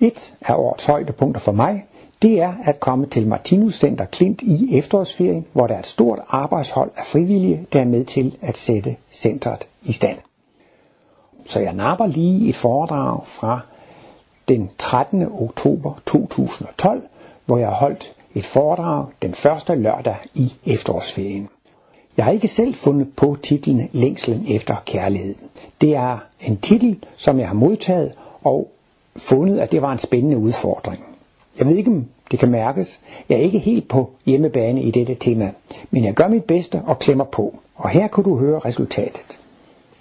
Et af årets højdepunkter for mig, det er at komme til Martinus Center Klint i efterårsferien, hvor der er et stort arbejdshold af frivillige, der er med til at sætte centret i stand. Så jeg napper lige et foredrag fra den 13. oktober 2012, hvor jeg holdt et foredrag den første lørdag i efterårsferien. Jeg har ikke selv fundet på titlen Længslen efter kærlighed. Det er en titel, som jeg har modtaget og fundet, at det var en spændende udfordring. Jeg ved ikke, om det kan mærkes. Jeg er ikke helt på hjemmebane i dette tema, men jeg gør mit bedste og klemmer på. Og her kan du høre resultatet.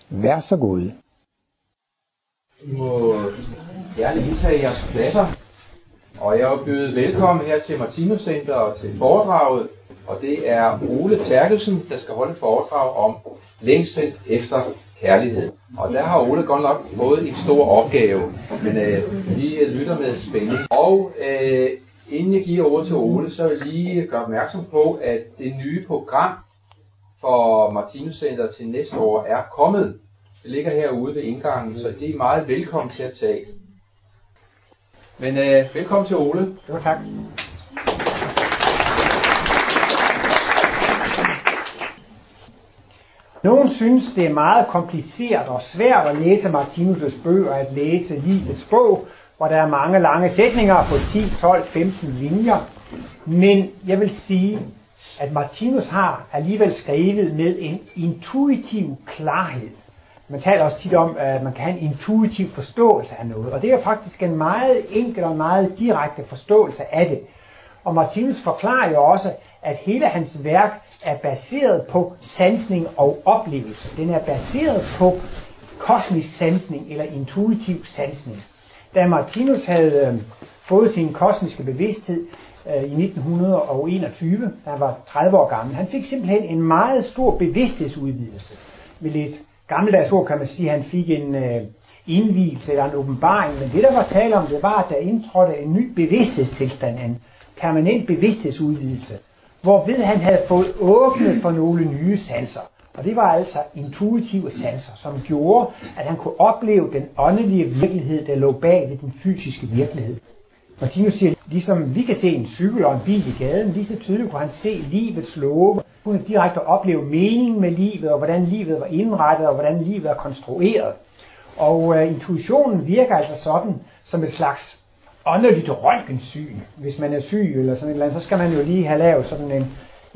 Vær så god. I må gerne indtage jeres pladser. Og jeg vil byde velkommen her til Martinus Center og til foredraget. Og det er Ole Terkelsen, der skal holde foredrag om længsel efter kærlighed. Og der har Ole godt nok fået en stor opgave, men øh, vi øh, lytter med spænding. Og øh, inden jeg giver ordet til Ole, så vil jeg lige gøre opmærksom på, at det nye program for Martinus Center til næste år er kommet. Det ligger herude ved indgangen, så det er meget velkommen til at tage. Men øh, velkommen til Ole. Jo, tak. Nogle synes, det er meget kompliceret og svært at læse Martinus' bøger, at læse livets bog, hvor der er mange lange sætninger på 10, 12, 15 linjer. Men jeg vil sige, at Martinus har alligevel skrevet med en intuitiv klarhed. Man taler også tit om, at man kan have en intuitiv forståelse af noget, og det er faktisk en meget enkel og meget direkte forståelse af det. Og Martinus forklarer jo også, at hele hans værk er baseret på sansning og oplevelse. Den er baseret på kosmisk sansning eller intuitiv sansning. Da Martinus havde øh, fået sin kosmiske bevidsthed øh, i 1921, da han var 30 år gammel, han fik simpelthen en meget stor bevidsthedsudvidelse. Med lidt gammeldags ord kan man sige, at han fik en øh, indvielse eller en åbenbaring, men det der var tale om, det var, at der indtrådte en ny bevidsthedstilstand, en permanent bevidsthedsudvidelse, hvorved han havde fået åbnet for nogle nye sanser. Og det var altså intuitive sanser, som gjorde, at han kunne opleve den åndelige virkelighed, der lå bag ved den fysiske virkelighed. Martinus siger, ligesom vi kan se en cykel og en bil i gaden, lige så tydeligt kunne han se livets love, kunne direkte opleve meningen med livet, og hvordan livet var indrettet, og hvordan livet er konstrueret. Og øh, intuitionen virker altså sådan, som et slags åndeligt røntgensyn. Hvis man er syg eller sådan et eller andet, så skal man jo lige have lavet sådan en,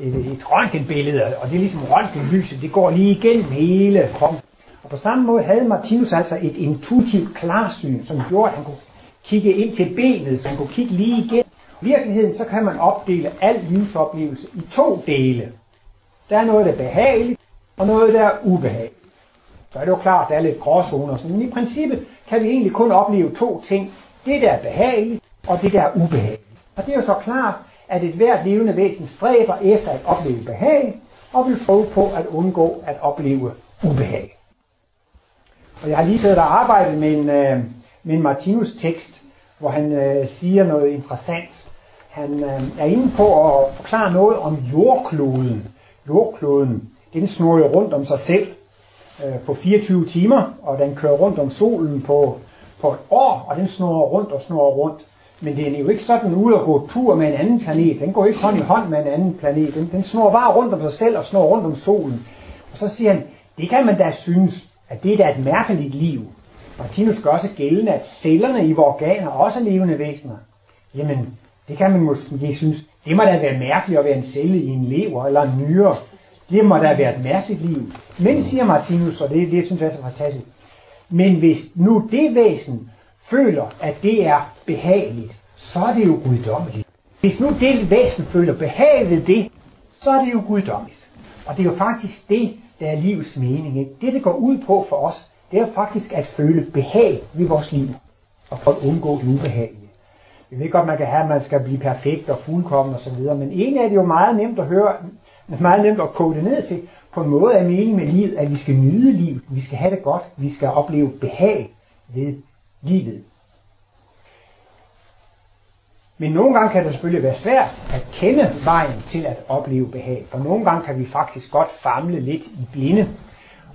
et, et røntgenbillede, og det er ligesom røntgenlyset, det går lige igennem hele kroppen. Og på samme måde havde Martinus altså et intuitivt klarsyn, som gjorde, at han kunne kigge ind til benet, så han kunne kigge lige igennem. I virkeligheden så kan man opdele al livsoplevelse i to dele. Der er noget, der er behageligt, og noget, der er ubehageligt. Så er det jo klart, at der er lidt gråzoner. Men i princippet kan vi egentlig kun opleve to ting. Det, der er behageligt, og det, der er ubehageligt. Og det er jo så klart, at et hvert levende væsen stræber efter at opleve behag, og vil prøve på at undgå at opleve ubehag. Og jeg har lige siddet og arbejdet med en, øh, med en Martinus tekst, hvor han øh, siger noget interessant. Han øh, er inde på at forklare noget om jordkloden. Jordkloden, den snurrer rundt om sig selv øh, på 24 timer, og den kører rundt om solen på, på et år, og den snurrer rundt og snurrer rundt. Men den er jo ikke sådan ude at gå tur med en anden planet. Den går ikke hånd i hånd med en anden planet. Den, den snor bare rundt om sig selv og snor rundt om solen. Og så siger han, det kan man da synes, at det er da et mærkeligt liv. Martinus gør også gældende, at cellerne i vores organer også er levende væsener. Jamen, det kan man måske synes, det må da være mærkeligt at være en celle i en lever eller en nyre. Det må da være et mærkeligt liv. Men, siger Martinus, og det, det synes jeg er så fantastisk, men hvis nu det væsen føler, at det er behageligt, så er det jo guddommeligt. Hvis nu det væsen føler behag ved det, så er det jo guddommeligt. Og det er jo faktisk det, der er livets mening. Ikke? Det, det går ud på for os, det er faktisk at føle behag ved vores liv, og for at undgå det ubehagelige. Jeg ved godt, man kan have, at man skal blive perfekt og fuldkommen osv., men egentlig er det jo meget nemt at høre, meget nemt at kode det ned til, på en måde er meningen med livet, at vi skal nyde livet, vi skal have det godt, vi skal opleve behag ved livet. Men nogle gange kan det selvfølgelig være svært at kende vejen til at opleve behag, for nogle gange kan vi faktisk godt famle lidt i blinde.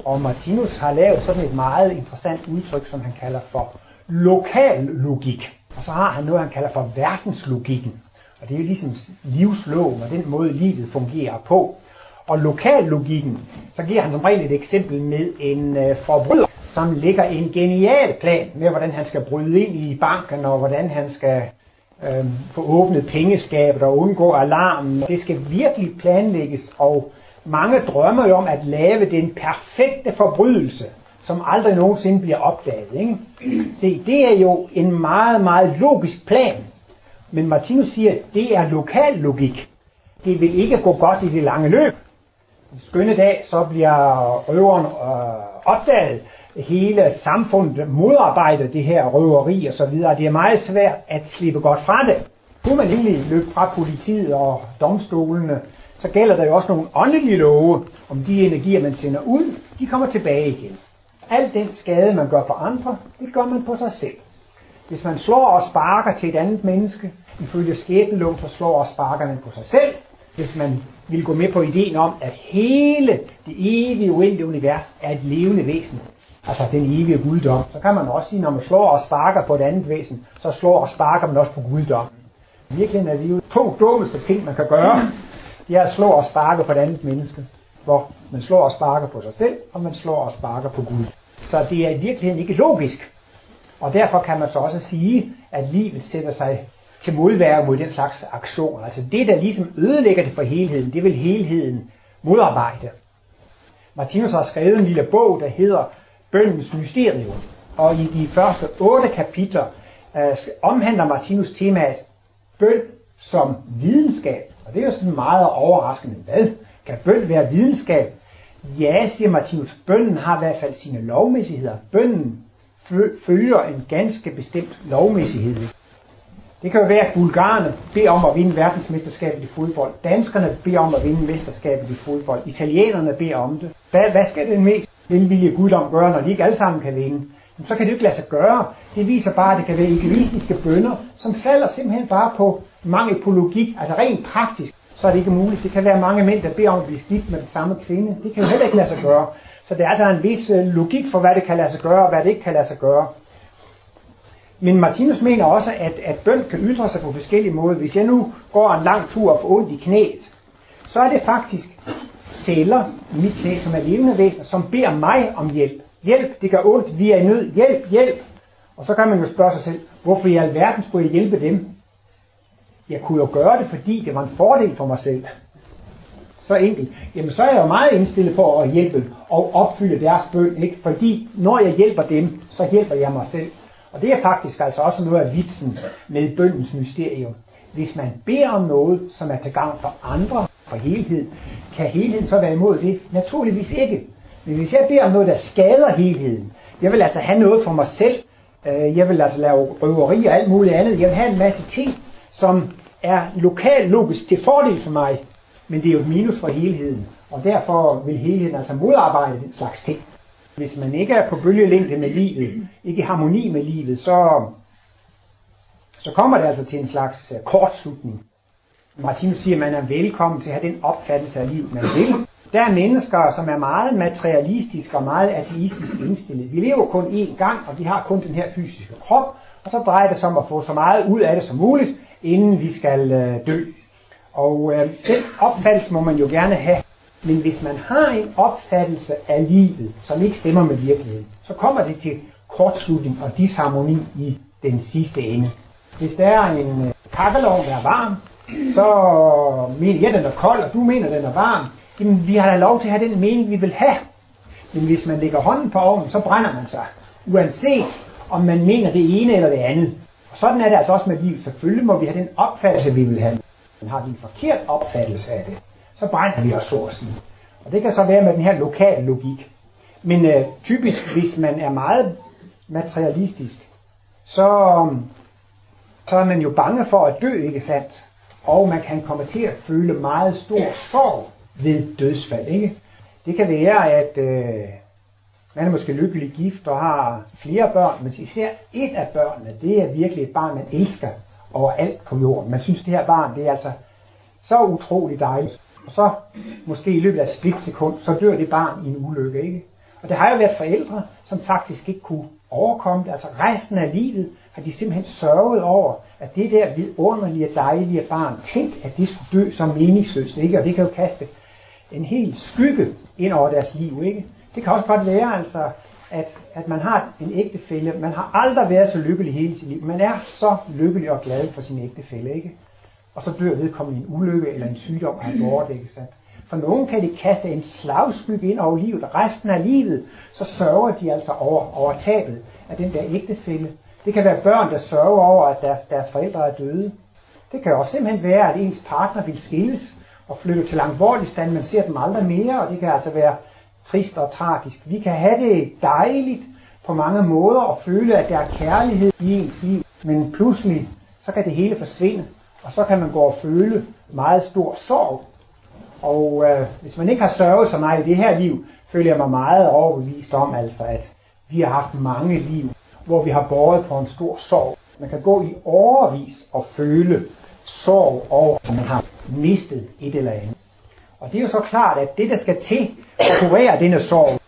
Og Martinus har lavet sådan et meget interessant udtryk, som han kalder for lokal logik. Og så har han noget, han kalder for verdenslogikken. Og det er jo ligesom livsloven og den måde, livet fungerer på. Og lokallogikken, så giver han som regel et eksempel med en øh, forbryder, som lægger en genial plan med, hvordan han skal bryde ind i banken, og hvordan han skal øh, få åbnet pengeskabet og undgå alarmen. Det skal virkelig planlægges, og mange drømmer jo om at lave den perfekte forbrydelse, som aldrig nogensinde bliver opdaget. Ikke? Se, det er jo en meget, meget logisk plan. Men Martinus siger, at det er lokal logik. Det vil ikke gå godt i det lange løb. En skønne dag, så bliver røveren øh, opdaget. Hele samfundet modarbejder det her røveri og så videre. Det er meget svært at slippe godt fra det. Kunne man egentlig løbe fra politiet og domstolene, så gælder der jo også nogle åndelige love om de energier, man sender ud, de kommer tilbage igen. Al den skade, man gør på andre, det gør man på sig selv. Hvis man slår og sparker til et andet menneske, ifølge skæbnelov, så slår og sparker man på sig selv. Hvis man vil gå med på ideen om, at hele det evige uendelige univers er et levende væsen, altså den evige guddom, så kan man også sige, når man slår og sparker på et andet væsen, så slår og sparker man også på guddommen. Virkelig er det jo to dummeste ting, man kan gøre. Det er at slå og sparke på et andet menneske, hvor man slår og sparker på sig selv, og man slår og sparker på Gud. Så det er i virkeligheden ikke logisk. Og derfor kan man så også sige, at livet sætter sig til modværge mod den slags aktioner. Altså det, der ligesom ødelægger det for helheden, det vil helheden modarbejde. Martinus har skrevet en lille bog, der hedder Bøndens Mysterium. Og i de første otte kapitler øh, omhandler Martinus temaet bøn som videnskab. Og det er jo sådan meget overraskende. Hvad? Kan bøn være videnskab? Ja, siger Martinus, bønnen har i hvert fald sine lovmæssigheder. Bønnen følger en ganske bestemt lovmæssighed. Det kan jo være, at bulgarerne beder om at vinde verdensmesterskabet i fodbold. Danskerne beder om at vinde mesterskabet i fodbold. Italienerne beder om det. Hvad, hvad skal den mest velvillige guddom gøre, når de ikke alle sammen kan vinde? så kan det jo ikke lade sig gøre. Det viser bare, at det kan være egoistiske bønder, som falder simpelthen bare på mangel på logik, altså rent praktisk, så er det ikke muligt. Det kan være mange mænd, der beder om at blive slidt med den samme kvinde. Det kan jo heller ikke lade sig gøre. Så der er altså en vis øh, logik for, hvad det kan lade sig gøre, og hvad det ikke kan lade sig gøre. Men Martinus mener også, at, at bøn kan ytre sig på forskellige måder. Hvis jeg nu går en lang tur og får ondt i knæet, så er det faktisk celler i mit knæ, som er levende væsener, som beder mig om hjælp. Hjælp, det gør ondt, vi er i nød, hjælp, hjælp. Og så kan man jo spørge sig selv, hvorfor i alverden skulle jeg hjælpe dem? Jeg kunne jo gøre det, fordi det var en fordel for mig selv. Så enkelt. Jamen så er jeg jo meget indstillet på at hjælpe og opfylde deres bøn, ikke? Fordi når jeg hjælper dem, så hjælper jeg mig selv. Og det er faktisk altså også noget af vitsen med bøndens mysterium. Hvis man beder om noget, som er til gavn for andre, for helhed, kan helheden så være imod det? Naturligvis ikke. Men hvis jeg beder om noget, der skader helheden, jeg vil altså have noget for mig selv, øh, jeg vil altså lave røveri og alt muligt andet, jeg vil have en masse ting, som er lokal logisk til fordel for mig, men det er jo et minus for helheden, og derfor vil helheden altså modarbejde den slags ting. Hvis man ikke er på bølgelængde med livet, ikke i harmoni med livet, så, så kommer det altså til en slags øh, kortslutning. Martinus siger, at man er velkommen til at have den opfattelse af livet, man vil. Der er mennesker, som er meget materialistiske og meget ateistisk indstillet. Vi lever kun én gang, og vi har kun den her fysiske krop, og så drejer det sig om at få så meget ud af det som muligt, inden vi skal øh, dø. Og øh, den opfattelse må man jo gerne have. Men hvis man har en opfattelse af livet, som ikke stemmer med virkeligheden, så kommer det til kortslutning og disharmoni i den sidste ende. Hvis der er en øh, kakkelovn, der er varm, så mener jeg, den er kold, og du mener, den er varm. Jamen, vi har da lov til at have den mening, vi vil have. Men hvis man lægger hånden på ovnen, så brænder man sig. Uanset om man mener det ene eller det andet. Og sådan er det altså også med livet. Selvfølgelig må vi have den opfattelse, vi vil have. Men har vi en forkert opfattelse af det, så brænder vi os så at sige. Og det kan så være med den her lokale logik. Men øh, typisk, hvis man er meget materialistisk, så, um, så er man jo bange for at dø, ikke sandt? Og man kan komme til at føle meget stor sorg ved dødsfald, ikke? Det kan være, at øh, man er måske lykkelig gift og har flere børn, men især et af børnene, det er virkelig et barn, man elsker overalt på jorden. Man synes, det her barn, det er altså så utroligt dejligt. Og så, måske i løbet af et splitsekund, så dør det barn i en ulykke, ikke? Og det har jo været forældre, som faktisk ikke kunne overkomme det. Altså resten af livet har de simpelthen sørget over, at det der vidunderlige, dejlige barn, tænk, at det skulle dø som meningsløst, ikke? Og det kan jo kaste en helt skygge ind over deres liv, ikke? Det kan også godt være, altså, at, at man har en ægtefælle. Man har aldrig været så lykkelig hele sit liv. Man er så lykkelig og glad for sin ægtefælle, ikke? Og så dør vedkommende en ulykke eller en sygdom af abort, ikke sandt? For nogen kan det kaste en slagskygge ind over livet, og resten af livet, så sørger de altså over, over tabet af den der ægtefælle. Det kan være børn, der sørger over, at deres, deres forældre er døde. Det kan også simpelthen være, at ens partner vil skilles og flytte til stand, man ser dem aldrig mere, og det kan altså være trist og tragisk. Vi kan have det dejligt på mange måder og føle, at der er kærlighed i ens liv, men pludselig så kan det hele forsvinde, og så kan man gå og føle meget stor sorg. Og øh, hvis man ikke har sørget så meget i det her liv, føler jeg mig meget overbevist om, altså, at vi har haft mange liv, hvor vi har båret på en stor sorg. Man kan gå i overvis og føle sorg over, at man har mistet et eller andet. Og det er jo så klart, at det, der skal til at kurere denne sorg,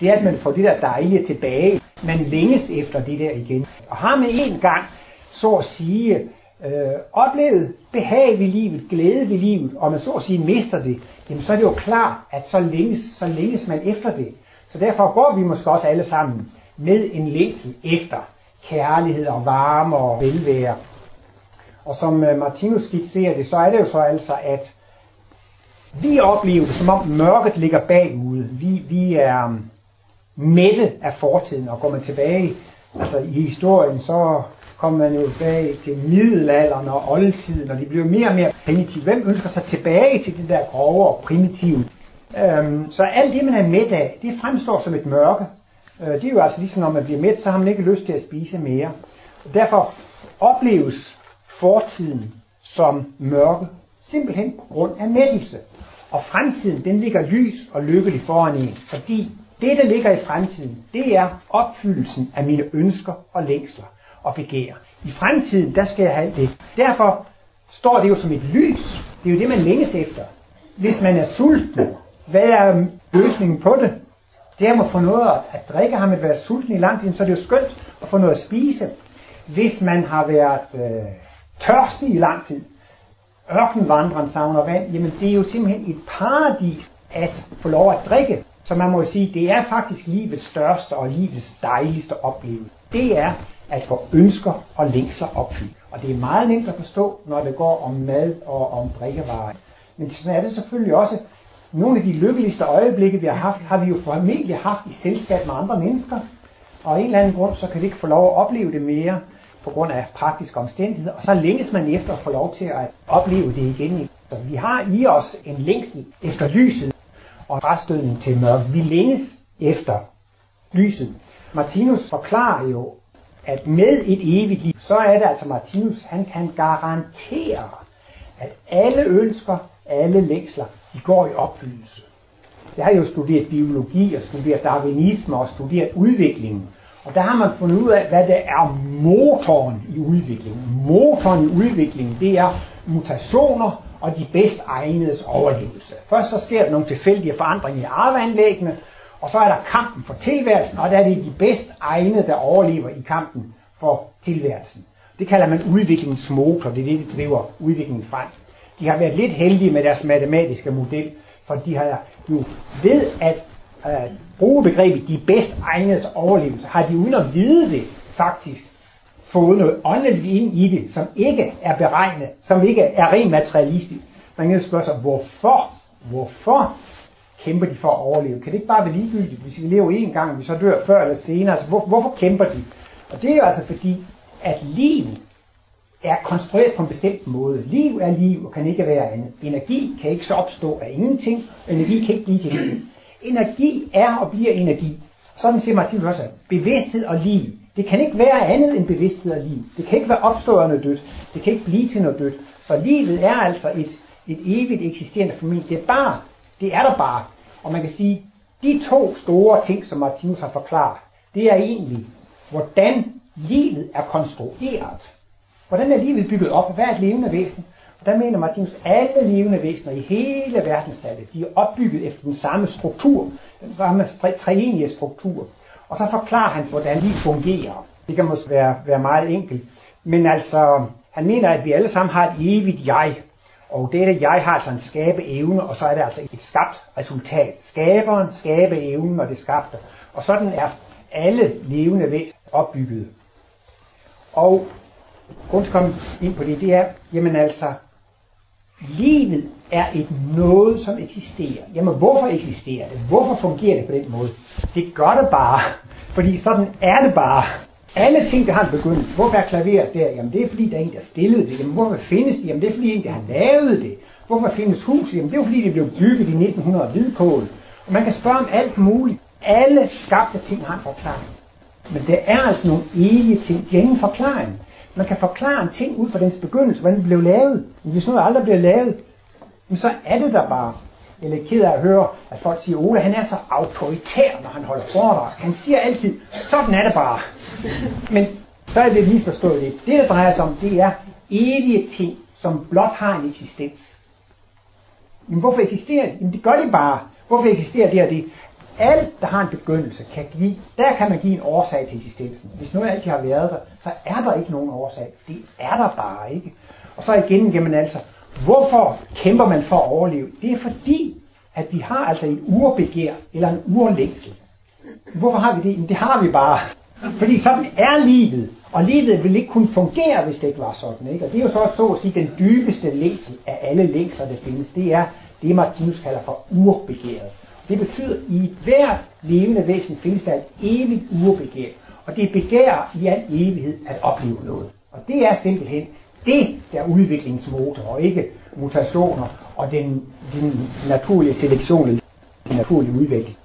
det er, at man får det der dejlige tilbage. Man længes efter det der igen. Og har man en gang, så at sige, øh, oplevet behag ved livet, glæde ved livet, og man så at sige mister det, jamen så er det jo klart, at så længes, så længes man efter det. Så derfor går vi måske også alle sammen med en længsel efter kærlighed og varme og velvære. Og som øh, Martinus skitserer det, så er det jo så altså, at vi oplever det, som om mørket ligger bagude. Vi, vi er um, mætte af fortiden, og går man tilbage altså i historien, så kommer man jo tilbage til middelalderen og oldtiden, og de bliver mere og mere primitive. Hvem ønsker sig tilbage til det der grove og primitive? Øhm, så alt det, man er mæt af, det fremstår som et mørke. Øh, det er jo altså ligesom, når man bliver mæt, så har man ikke lyst til at spise mere. Derfor opleves fortiden som mørke, simpelthen på grund af mættelse. Og fremtiden, den ligger lys og lykkelig foran en, fordi det, der ligger i fremtiden, det er opfyldelsen af mine ønsker og længsler og begær. I fremtiden, der skal jeg have det. Derfor står det jo som et lys. Det er jo det, man længes efter. Hvis man er sulten, hvad er løsningen på det? Det er at få noget at drikke. Har man været sulten i lang tid, så er det jo skønt at få noget at spise. Hvis man har været øh, tørstig i lang tid, ørkenvandreren savner vand, jamen det er jo simpelthen et paradis at få lov at drikke. Så man må jo sige, det er faktisk livets største og livets dejligste oplevelse. Det er at få ønsker og længsler opfyldt. Og det er meget nemt at forstå, når det går om mad og om drikkevarer. Men sådan er det selvfølgelig også. Nogle af de lykkeligste øjeblikke, vi har haft, har vi jo formentlig haft i selskab med andre mennesker. Og af en eller anden grund, så kan vi ikke få lov at opleve det mere på grund af praktiske omstændigheder, og så længes man efter at få lov til at opleve det igen. Så vi har i os en længsel efter lyset og reststødning til mørket. Vi længes efter lyset. Martinus forklarer jo, at med et evigt liv, så er det altså Martinus, han kan garantere, at alle ønsker, alle længsler, de går i opfyldelse. Jeg har jo studeret biologi og studeret darwinisme og studeret udviklingen. Og der har man fundet ud af, hvad det er motoren i udviklingen. Motoren i udviklingen, det er mutationer og de bedst egnedes overlevelse. Først så sker der nogle tilfældige forandringer i arveanlæggene, og så er der kampen for tilværelsen, og der er det de bedst egnede, der overlever i kampen for tilværelsen. Det kalder man udviklingens motor, det er det, der driver udviklingen frem. De har været lidt heldige med deres matematiske model, for de har jo ved at øh, bruge begrebet de bedst egnedes overlevelse, har de uden at vide det faktisk fået noget åndeligt ind i det, som ikke er beregnet, som ikke er rent materialistisk. Man kan spørge sig, hvorfor, hvorfor kæmper de for at overleve? Kan det ikke bare være ligegyldigt, hvis vi lever en gang, vi så dør før eller senere? Altså, hvor, hvorfor kæmper de? Og det er jo altså fordi, at livet er konstrueret på en bestemt måde. Liv er liv og kan ikke være andet. Energi kan ikke så opstå af ingenting, energi kan ikke blive til liv. Energi er og bliver energi. Sådan siger Martin også, bevidsthed og liv. Det kan ikke være andet end bevidsthed og liv. Det kan ikke være opstående dødt. Det kan ikke blive til noget dødt. For livet er altså et, et evigt eksisterende familie. Det er bare, det er der bare. Og man kan sige, de to store ting, som Martinus har forklaret, det er egentlig, hvordan livet er konstrueret. Hvordan er livet bygget op? Hvad er et levende væsen? Der mener Martinus, at alle levende væsener i hele verdenstallet, de er opbygget efter den samme struktur, den samme treenige struktur. Og så forklarer han, hvordan de fungerer. Det kan måske være, være meget enkelt. Men altså, han mener, at vi alle sammen har et evigt jeg. Og dette jeg har altså en skabe evne, og så er det altså et skabt resultat. Skaberen, skabe evnen og det skabte. Og sådan er alle levende væsener opbygget. Og grund til at komme ind på det, det er, jamen altså, livet er et noget, som eksisterer. Jamen hvorfor eksisterer det? Hvorfor fungerer det på den måde? Det gør det bare, fordi sådan er det bare. Alle ting, der har en begyndelse. Hvorfor er klaveret der? Jamen det er fordi, der er en, der stillede det. Jamen hvorfor findes det? Jamen det er fordi, en, der har lavet det. Hvorfor findes huset? Jamen det er fordi, det blev bygget i 1900 hvidkål. Og man kan spørge om alt muligt. Alle skabte ting har en forklaring. Men det er altså nogle evige ting. De har ingen forklaring. Man kan forklare en ting ud fra dens begyndelse, hvordan det blev lavet. Men hvis noget aldrig bliver lavet, så er det der bare. Jeg er ked af at høre, at folk siger, Ole, han er så autoritær, når han holder foredrag. Han siger altid, sådan er det bare. Men så er det lige forstået det. Det, der drejer sig om, det er evige ting, som blot har en eksistens. Men hvorfor eksisterer de? Jamen det gør de bare. Hvorfor eksisterer det og det? Alt, der har en begyndelse, kan give, der kan man give en årsag til eksistensen. Hvis noget altid har været der, så er der ikke nogen årsag. Det er der bare ikke. Og så igen, jamen altså, hvorfor kæmper man for at overleve? Det er fordi, at vi har altså et urbegær, eller en urlængsel. Hvorfor har vi det? Jamen, det har vi bare. Fordi sådan er livet. Og livet vil ikke kunne fungere, hvis det ikke var sådan. Ikke? Og det er jo så, så at sige, den dybeste længsel af alle længsler, der findes. Det er det, Martinus kalder for urbegæret. Det betyder, at i hvert levende væsen findes der et evigt urbegær. Og det begærer i al evighed at opleve noget. Og det er simpelthen det, der er udviklingsmotor, og ikke mutationer og den, den naturlige selektion, den naturlige udvikling.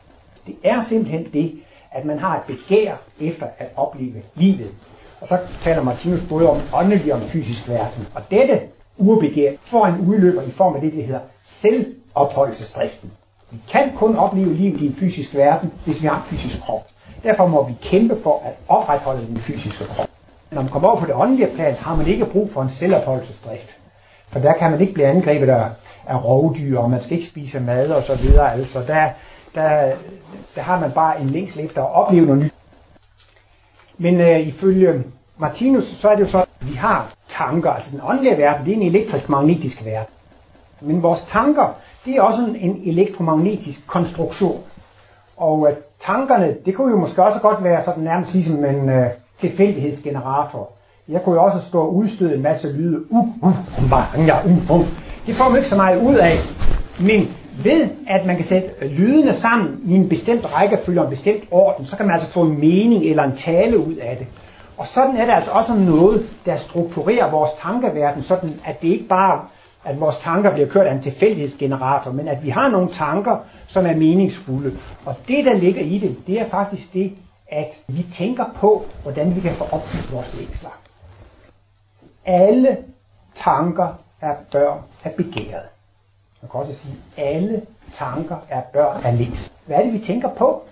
Det er simpelthen det, at man har et begær efter at opleve livet. Og så taler Martinus både om åndelig og om fysisk verden. Og dette urbegær får en udløber i form af det, der hedder selvopholdelsesdriften. Vi kan kun opleve livet i en fysisk verden, hvis vi har en fysisk krop. Derfor må vi kæmpe for at opretholde den fysiske krop. Når man kommer over på det åndelige plan, har man ikke brug for en selvopholdelsesdrift. For der kan man ikke blive angrebet af, af rovdyr, og man skal ikke spise mad og så videre. Altså der, der, der har man bare en længsel efter at opleve noget nyt. Men øh, ifølge Martinus, så er det jo så, at vi har tanker. Altså den åndelige verden, det er en elektrisk-magnetisk verden. Men vores tanker, det er også en, en elektromagnetisk konstruktion. Og øh, tankerne, det kunne jo måske også godt være sådan nærmest ligesom en øh, tilfældighedsgenerator. Jeg kunne jo også stå og udstøde en masse lyde. Uh, uh, uh, uh, uh. Det får man ikke så meget ud af. Men ved at man kan sætte lydene sammen i en bestemt rækkefølge og en bestemt orden, så kan man altså få en mening eller en tale ud af det. Og sådan er det altså også noget, der strukturerer vores tankeverden, sådan at det ikke bare at vores tanker bliver kørt af en tilfældighedsgenerator, men at vi har nogle tanker, som er meningsfulde. Og det, der ligger i det, det er faktisk det, at vi tænker på, hvordan vi kan få opfyldt vores længsler. Alle tanker er børn af begæret. Man kan også sige, at alle tanker er børn af længsler. Hvad er det, vi tænker på?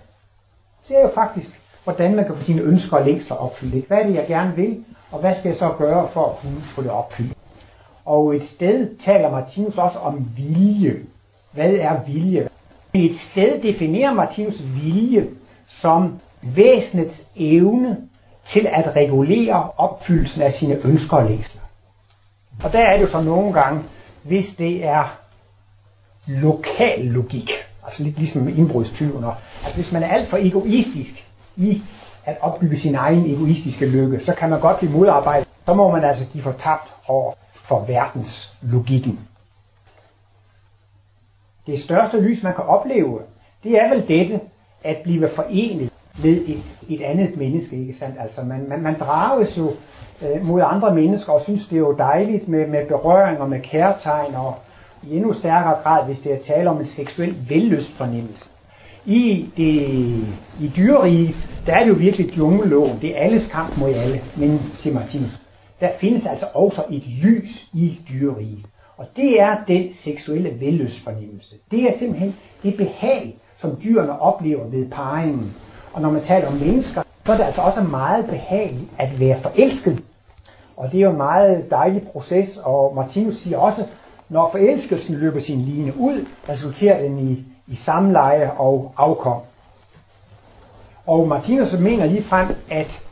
Det er jo faktisk, hvordan man kan få sine ønsker og længsler opfyldt. Hvad er det, jeg gerne vil, og hvad skal jeg så gøre for at kunne få det opfyldt? Og et sted taler Martinus også om vilje. Hvad er vilje? Et sted definerer Martinus vilje som væsenets evne til at regulere opfyldelsen af sine ønsker og længsler. Og der er det jo så nogle gange, hvis det er lokal logik, altså lidt ligesom indbrudstyvene, altså hvis man er alt for egoistisk i at opbygge sin egen egoistiske lykke, så kan man godt blive modarbejdet. Så må man altså give fortabt over for verdenslogikken. Det største lys, man kan opleve, det er vel dette, at blive forenet med et, et andet menneske, ikke sandt? Altså man, man, man drages jo øh, mod andre mennesker og synes, det er jo dejligt med, med berøring og med kærtegn og i endnu stærkere grad, hvis det er tale om en seksuel vellystfornemmelse. I, det, i dyrerige, der er det jo virkelig djungelloven. Det er alles kamp mod alle. Men, siger Martinus, der findes altså også et lys i dyreriget. Og det er den seksuelle vellystfornemmelse. Det er simpelthen det behag, som dyrene oplever ved parringen. Og når man taler om mennesker, så er det altså også meget behageligt at være forelsket. Og det er jo en meget dejlig proces, og Martinus siger også, når forelskelsen løber sin line ud, resulterer den i, i samleje og afkom. Og Martinus mener lige frem, at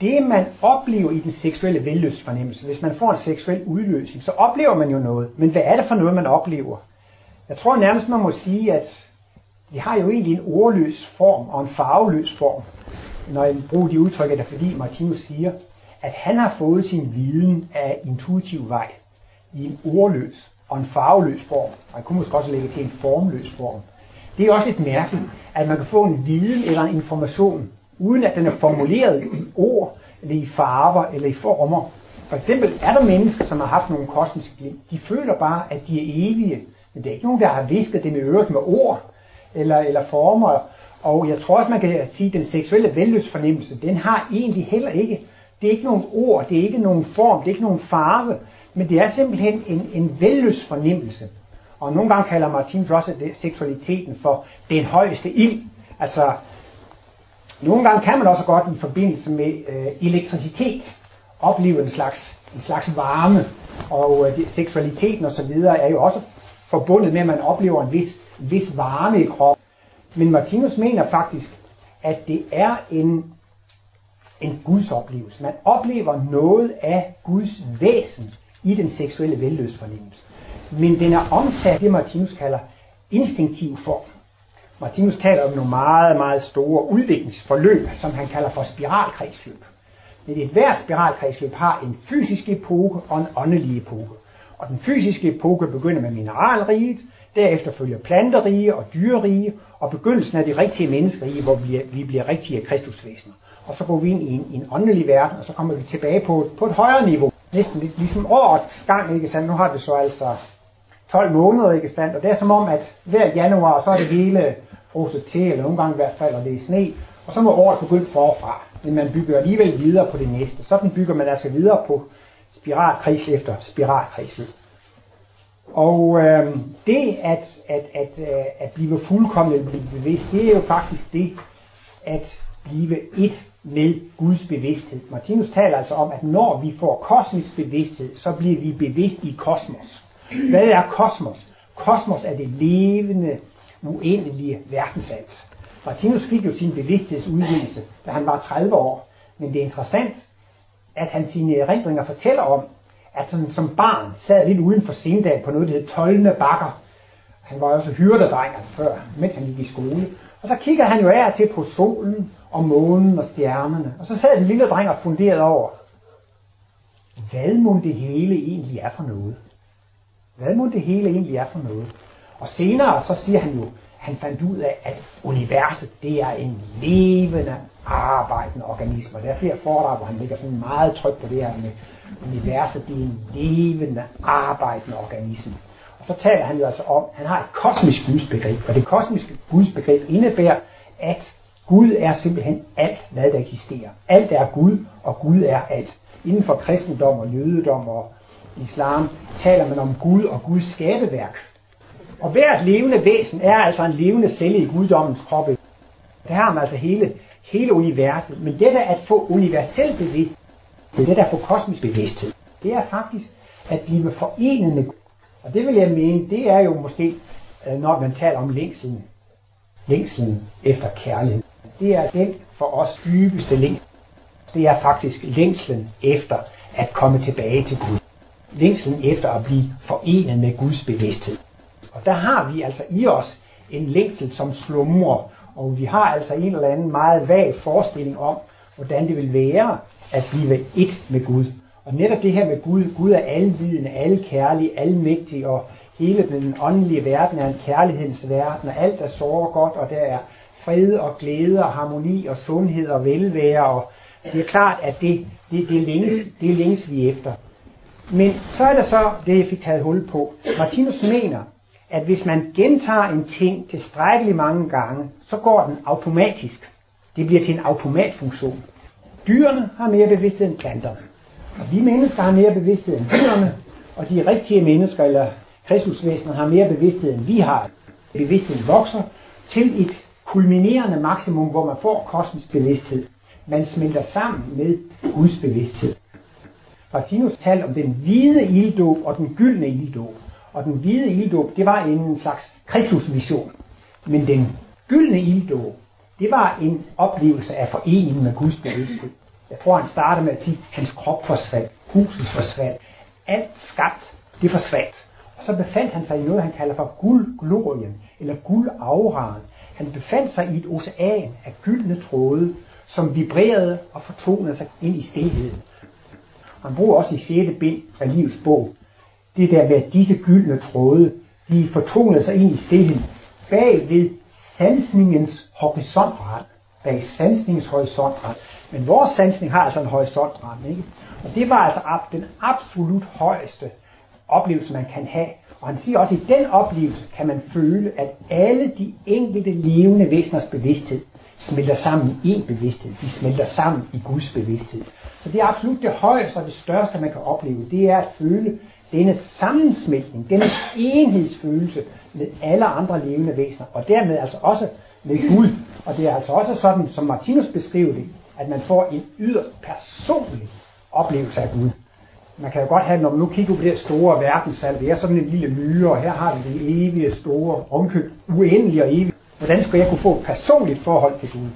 det man oplever i den seksuelle velløsfornemmelse, hvis man får en seksuel udløsning, så oplever man jo noget. Men hvad er det for noget, man oplever? Jeg tror nærmest, man må sige, at vi har jo egentlig en ordløs form og en farveløs form. Når jeg bruger de udtryk, er det fordi Martinus siger, at han har fået sin viden af intuitiv vej i en ordløs og en farveløs form. Og han kunne måske også lægge til en formløs form. Det er også lidt mærkeligt, at man kan få en viden eller en information, uden at den er formuleret i ord, eller i farver, eller i former. For eksempel er der mennesker, som har haft nogle kosmiske glimt. De føler bare, at de er evige. Men det er ikke nogen, der har visket det med øret med ord eller, eller former. Og jeg tror også, man kan sige, at den seksuelle vellystfornemmelse, den har egentlig heller ikke, det er ikke nogen ord, det er ikke nogen form, det er ikke nogen farve, men det er simpelthen en, en vellystfornemmelse. Og nogle gange kalder Martin Frost det, seksualiteten for den højeste ild. Altså, nogle gange kan man også godt i forbindelse med øh, elektricitet opleve en slags, en slags varme, og øh, seksualiteten osv. er jo også forbundet med, at man oplever en vis, en vis varme i kroppen. Men Martinus mener faktisk, at det er en, en Guds oplevelse. Man oplever noget af Guds væsen i den seksuelle velløsfornemmelse. Men den er omsat det, Martinus kalder instinktiv form. Martinus taler om nogle meget, meget store udviklingsforløb, som han kalder for spiralkredsløb. Men et hvert spiralkredsløb har en fysisk epoke og en åndelig epoke. Og den fysiske epoke begynder med mineralriget, derefter følger planterige og dyrerige, og begyndelsen af det rigtige menneskerige, hvor vi, vi bliver rigtige kristusvæsener. Og så går vi ind i en, en åndelig verden, og så kommer vi tilbage på, på et højere niveau. Næsten lidt ligesom årets gang, ikke sandt? Nu har vi så altså 12 måneder, ikke sandt? Og det er som om, at hver januar, så er det hele frosset til, eller nogle gange i hvert fald, og det er sne, og så må året begynde forfra. Men man bygger alligevel videre på det næste. Sådan bygger man altså videre på spiralkris efter spiralkredsløb. Og øh, det at, at, at, øh, at blive fuldkommen blive bevidst, det er jo faktisk det at blive et med Guds bevidsthed. Martinus taler altså om, at når vi får kosmisk bevidsthed, så bliver vi bevidst i kosmos. Hvad er kosmos? Kosmos er det levende, uendelige verdensalt. Martinus fik jo sin bevidsthedsudvidelse, da han var 30 år. Men det er interessant, at han sine erindringer fortæller om, at han som barn sad lidt uden for Sindal på noget, der hed Tolne Bakker. Han var også hyrdedreng altså før, mens han gik i skole. Og så kiggede han jo af til på solen og månen og stjernerne. Og så sad den lille dreng og funderede over, hvad må det hele egentlig er for noget? Hvad må det hele egentlig er for noget? Og senere så siger han jo, han fandt ud af, at universet det er en levende, arbejdende organisme. Og der er flere foredrag, hvor han lægger sådan meget tryk på det her med, universet det er en levende, arbejdende organisme. Og så taler han jo altså om, at han har et kosmisk gudsbegreb, og det kosmiske gudsbegreb indebærer, at Gud er simpelthen alt, hvad der eksisterer. Alt er Gud, og Gud er alt. Inden for kristendom og jødedom og islam taler man om Gud og Guds skabeværk. Og hvert levende væsen er altså en levende celle i guddommens kroppe. Der har man altså hele, hele universet. Men det der at få universel bevidsthed, det er det der at få kosmisk bevidsthed, det er faktisk at blive forenet med Gud. Og det vil jeg mene, det er jo måske, øh, når man taler om længselen, længselen efter kærlighed. Det er den for os dybeste længsel. Det er faktisk længslen efter at komme tilbage til Gud. Længslen efter at blive forenet med Guds bevidsthed. Og der har vi altså i os en længsel, som slumrer, og vi har altså en eller anden meget vag forestilling om, hvordan det vil være at blive et med Gud. Og netop det her med Gud, Gud er alvidende, alkærlig, almægtig, og hele den åndelige verden er en kærlighedens verden, og alt er så godt, og der er fred og glæde og harmoni og sundhed og velvære, og det er klart, at det, det, det, længes, det længes vi efter. Men så er der så det, jeg fik taget hul på. Martinus mener, at hvis man gentager en ting tilstrækkeligt mange gange, så går den automatisk. Det bliver til en automatfunktion. Dyrene har mere bevidsthed end planterne. Og vi mennesker har mere bevidsthed end dyrene, og de rigtige mennesker, eller kristusvæsener, har mere bevidsthed end vi har. Bevidstheden vokser til et kulminerende maksimum, hvor man får kosmisk bevidsthed. Man smelter sammen med Guds bevidsthed. Martinus talte om den hvide ilddåb og den gyldne ilddåb. Og den hvide ilddåb, det var en slags kristusvision. Men den gyldne ilddåb, det var en oplevelse af foreningen med Guds bevidsthed. Jeg tror, han starter med at sige, at hans krop forsvandt, huset forsvandt, alt skabt, det forsvandt. Og så befandt han sig i noget, han kalder for guldglorien, eller guldauraen. Han befandt sig i et ocean af gyldne tråde, som vibrerede og fortonede sig ind i stilheden. Han bruger også i 6. bind af livets bog, det der med, at disse gyldne tråde, de fortoner sig ind i stillheden bag ved sansningens horisontrand. Bag sansningens horisontrand. Men vores sansning har altså en horisontrand, ikke? Og det var altså den absolut højeste oplevelse, man kan have. Og han siger også, at i den oplevelse kan man føle, at alle de enkelte levende væseners bevidsthed smelter sammen i en bevidsthed. De smelter sammen i Guds bevidsthed. Så det er absolut det højeste og det største, man kan opleve. Det er at føle denne sammensmeltning, denne enhedsfølelse med alle andre levende væsener, og dermed altså også med Gud. Og det er altså også sådan, som Martinus beskriver det, at man får en yderst personlig oplevelse af Gud. Man kan jo godt have, når man nu kigger på det her store verdenssal, det er sådan en lille myre, og her har vi det evige, store, omkøb, uendelige og evige. Hvordan skulle jeg kunne få et personligt forhold til Gud?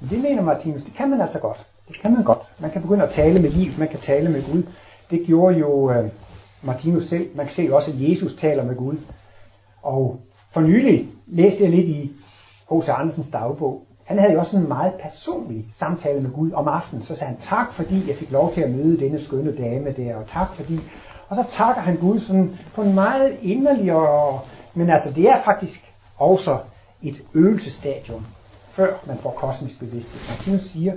Men det mener Martinus, det kan man altså godt. Det kan man godt. Man kan begynde at tale med liv, man kan tale med Gud. Det gjorde jo øh, Martinus selv. Man kan se også, at Jesus taler med Gud. Og for nylig læste jeg lidt i H.C. Andersens dagbog. Han havde jo også en meget personlig samtale med Gud om aftenen. Så sagde han, tak fordi jeg fik lov til at møde denne skønne dame der, og tak fordi... Og så takker han Gud sådan på en meget inderlig og... Men altså, det er faktisk også et øvelsestadium, før man får kosmisk bevidsthed. Martinus siger,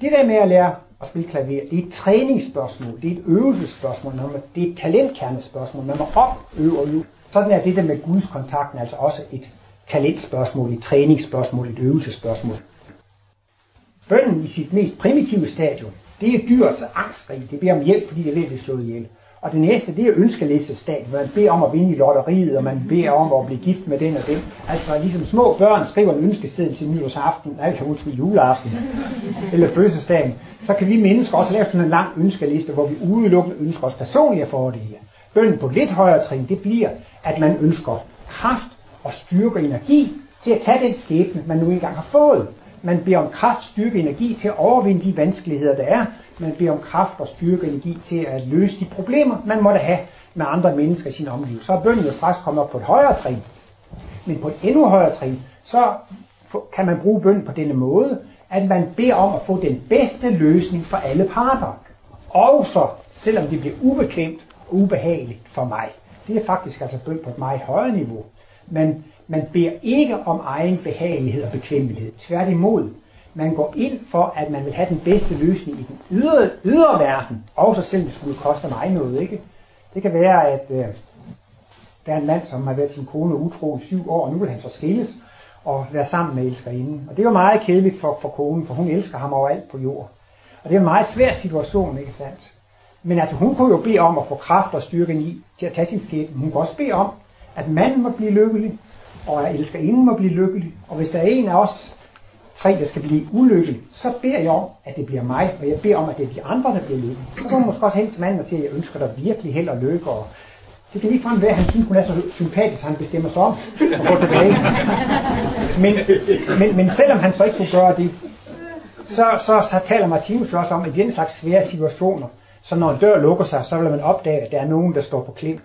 det der med at lære at spille klaver, det er et træningsspørgsmål, det er et øvelsesspørgsmål, det er et talentkernespørgsmål, man må opøve og øve. Sådan er det der med Guds kontakten altså også et talentspørgsmål, et træningsspørgsmål, et øvelsesspørgsmål. Bønden i sit mest primitive stadium, det er dyrets angstrig. Det beder om hjælp, fordi det er ved at blive slået ihjel. Og det næste, det er ønskelistestadiet. Man beder om at vinde i lotteriet, og man beder om at blive gift med den og den. Altså ligesom små børn skriver en ønskeseddel til nytårsaften, jeg måske juleaften, eller fødselsdagen. Så kan vi mennesker også lave sådan en lang ønskeliste, hvor vi udelukkende ønsker os personlige fordele. Bønden på lidt højere trin, det bliver, at man ønsker kraft og styrke og energi til at tage den skæbne, man nu engang har fået. Man beder om kraft, styrke og energi til at overvinde de vanskeligheder, der er. Man beder om kraft og styrke og energi til at løse de problemer, man måtte have med andre mennesker i sin omgivelse. Så er bønden jo straks kommet op på et højere trin. Men på et endnu højere trin, så kan man bruge bønden på denne måde, at man beder om at få den bedste løsning for alle parter. Også selvom det bliver ubekvemt og ubehageligt for mig. Det er faktisk altså bøn på et meget højere niveau. Men man beder ikke om egen behagelighed og bekvemmelighed. Tværtimod, man går ind for, at man vil have den bedste løsning i den ydre, ydre verden, også selvom det skulle koste mig noget. Ikke? Det kan være, at øh, der er en mand, som har været sin kone utro i syv år, og nu vil han så skilles og være sammen med elskerinden. Og det var meget kedeligt for, for konen, for hun elsker ham overalt på jord. Og det er en meget svær situation, ikke sandt? Men altså, hun kunne jo bede om at få kraft og styrke i til at tage sin skæbne. Hun kunne også bede om, at manden må blive lykkelig, og at elskerinden må blive lykkelig. Og hvis der er en af os tre, der skal blive ulykkelig, så beder jeg om, at det bliver mig, og jeg beder om, at det er de andre, der bliver lykkelige. Så går man måske også hen til manden og siger, at jeg ønsker dig virkelig held og lykke, og det kan lige frem være, at han synes, hun er så sympatisk, at han bestemmer sig om at gå tilbage. Men, men, men selvom han så ikke kunne gøre det, så, så, så taler Martinus også om, at i den slags svære situationer, så når en dør lukker sig, så vil man opdage, at der er nogen, der står på klem.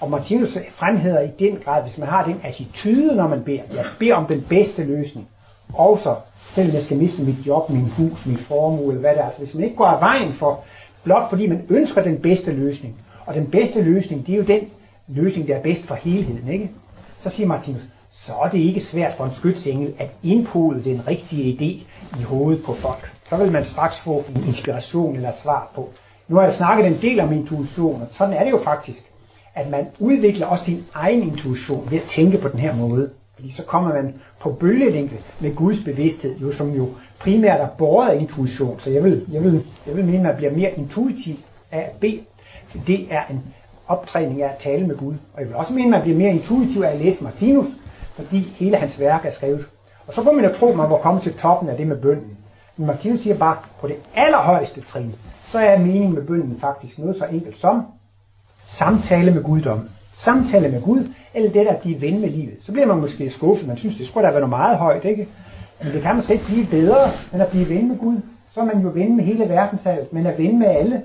Og Martinus fremhæver i den grad, hvis man har den attitude, når man beder, jeg beder om den bedste løsning, også selvom jeg skal miste mit job, min hus, min formue, eller hvad det er. Altså, hvis man ikke går af vejen for, blot fordi man ønsker den bedste løsning, og den bedste løsning, det er jo den løsning, der er bedst for helheden, ikke? Så siger Martinus, så er det ikke svært for en skytsengel at indpode den rigtige idé i hovedet på folk. Så vil man straks få en inspiration eller svar på. Nu har jeg snakket en del om intuition, og sådan er det jo faktisk at man udvikler også sin egen intuition ved at tænke på den her måde. Fordi så kommer man på bølgelængde med Guds bevidsthed, jo, som jo primært er båret af intuition. Så jeg vil, jeg vil, jeg vil mene, at man bliver mere intuitiv af at bede. Det er en optræning af at tale med Gud. Og jeg vil også mene, at man bliver mere intuitiv af at læse Martinus, fordi hele hans værk er skrevet. Og så får man jo tro, at man var kommet til toppen af det med bønden. Men Martinus siger bare, på det allerhøjeste trin, så er meningen med bønden faktisk noget så enkelt som samtale med guddommen. Samtale med Gud, eller det der at blive ven med livet. Så bliver man måske skuffet, man synes, det skulle da være noget meget højt, ikke? Men det kan måske ikke blive bedre, end at blive ven med Gud. Så er man jo ven med hele verdenshavet, men er ven med alle.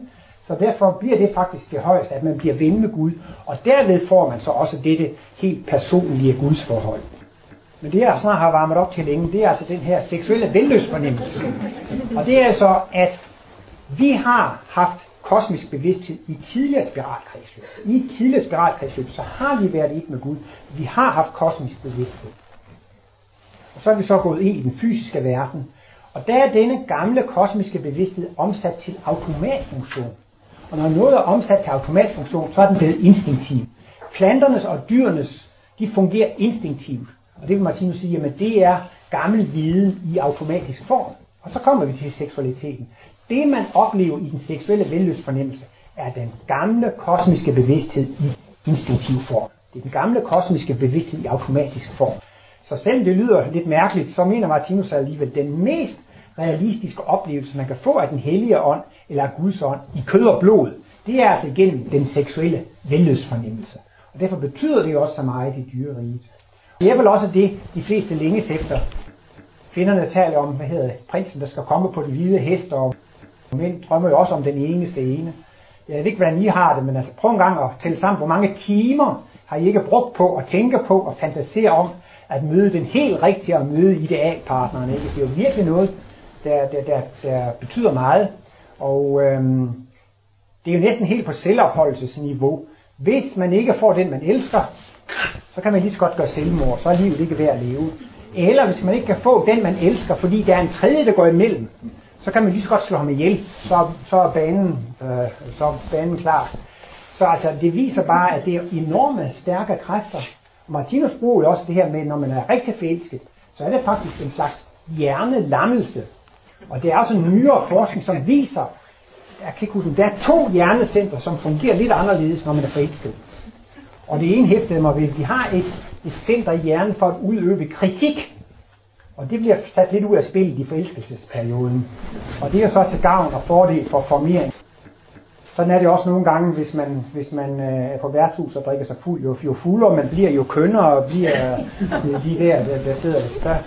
Så derfor bliver det faktisk det højeste, at man bliver ven med Gud. Og derved får man så også dette helt personlige Guds forhold. Men det jeg snart har varmet op til længe, det er altså den her seksuelle velløsfornemmelse. Og det er altså, at vi har haft kosmisk bevidsthed i tidligere spiralkredsløb. I tidligere spiralkredsløb, så har vi været et med Gud. Vi har haft kosmisk bevidsthed. Og så er vi så gået ind i den fysiske verden. Og der er denne gamle kosmiske bevidsthed omsat til automatfunktion. Og når noget er omsat til automatfunktion, så er den blevet instinktiv. Planternes og dyrenes, de fungerer instinktivt. Og det vil Martinus sige, at det er gammel viden i automatisk form. Og så kommer vi til seksualiteten. Det man oplever i den seksuelle vellystfornemmelse, er den gamle kosmiske bevidsthed i instinktiv form. Det er den gamle kosmiske bevidsthed i automatisk form. Så selvom det lyder lidt mærkeligt, så mener Martinus alligevel, den mest realistiske oplevelse, man kan få af den hellige ånd, eller af Guds ånd, i kød og blod, det er altså igennem den seksuelle velløsfornemmelse. Og derfor betyder det jo også så meget i dyreriget. Det er vel også det, de fleste længes efter. Kvinderne taler om, hvad hedder prinsen, der skal komme på de hvide hest, og mænd drømmer jo også om den eneste ene. Jeg ved ikke, hvordan I har det, men altså prøv en gang at tælle sammen, hvor mange timer har I ikke brugt på at tænke på og fantasere om at møde den helt rigtige og møde idealpartneren. Ikke? Det er jo virkelig noget, der, der, der, der betyder meget. Og øhm, det er jo næsten helt på selvopholdelsesniveau. Hvis man ikke får den, man elsker, så kan man lige så godt gøre selvmord, så er livet ikke værd at leve. Eller hvis man ikke kan få den, man elsker, fordi der er en tredje, der går imellem, så kan man lige så godt slå ham ihjel, så, så, er, banen, øh, så er banen klar. Så altså, det viser bare, at det er enorme stærke kræfter. Martinus bruger jo også det her med, når man er rigtig forelsket, så er det faktisk en slags hjernelammelse. Og det er også en nyere forskning, som viser, jeg kan ikke huske, der er to hjernecenter, som fungerer lidt anderledes, når man er forelsket. Og det ene hæftede mig ved, at vi har et, et center i hjernen for at udøve kritik. Og det bliver sat lidt ud af spil i forelskelsesperioden. Og det er så til gavn og fordel for formering. Sådan er det også nogle gange, hvis man, hvis man øh, er på værtshus og drikker sig fuld. Jo, jo fuldere man bliver, jo kønnere og bliver øh, de der, der, der sidder der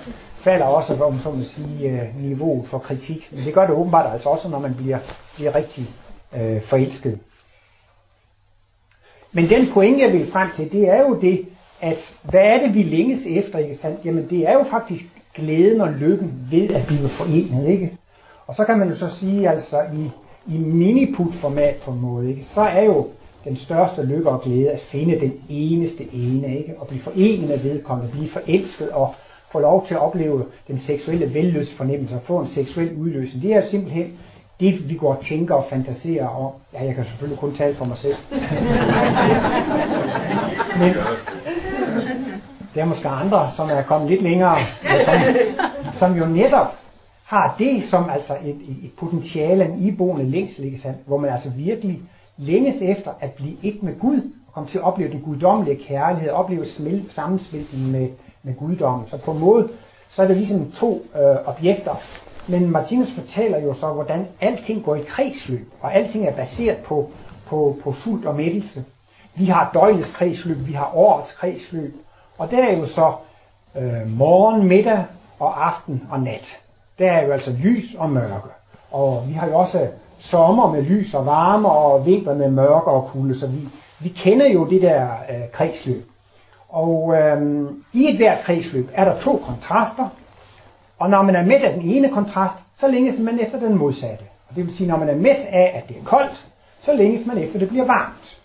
falder også, om så man sige, øh, niveauet for kritik. Men det gør det åbenbart altså også, når man bliver, bliver rigtig øh, forelsket. Men den pointe, jeg vil frem til, det er jo det, at hvad er det, vi længes efter, ikke sandt? Jamen, det er jo faktisk glæden og lykken ved at blive forenet, ikke? Og så kan man jo så sige, altså i, i miniput-format på en måde, ikke? så er jo den største lykke og glæde at finde den eneste ene, ikke? Og blive forenet med vedkommende, blive forelsket og få lov til at opleve den seksuelle velløs fornemmelse og få en seksuel udløsning. Det er simpelthen det, vi går og tænker og fantaserer om. Ja, jeg kan selvfølgelig kun tale for mig selv. Men der er måske andre, som er kommet lidt længere, som, som jo netop har det som altså et, et, et potentiale, en iboende længsel, ikke sandt? hvor man altså virkelig længes efter at blive et med Gud, og komme til at opleve den guddommelige kærlighed, opleve sammensmeltningen med, med guddommen. Så på en måde, så er det ligesom to øh, objekter. Men Martinus fortæller jo så, hvordan alting går i kredsløb, og alting er baseret på, på, på fuld og mættelse. Vi har døgnets kredsløb, vi har årets kredsløb, og der er jo så øh, morgen, middag og aften og nat. Der er jo altså lys og mørke. Og vi har jo også sommer med lys og varme og vinter med mørke og kulde, så vi, vi kender jo det der øh, kredsløb. Og øh, i et hvert kredsløb er der to kontraster, og når man er midt af den ene kontrast, så længes man efter den modsatte. Og det vil sige, når man er midt af, at det er koldt, så længes man efter, at det bliver varmt.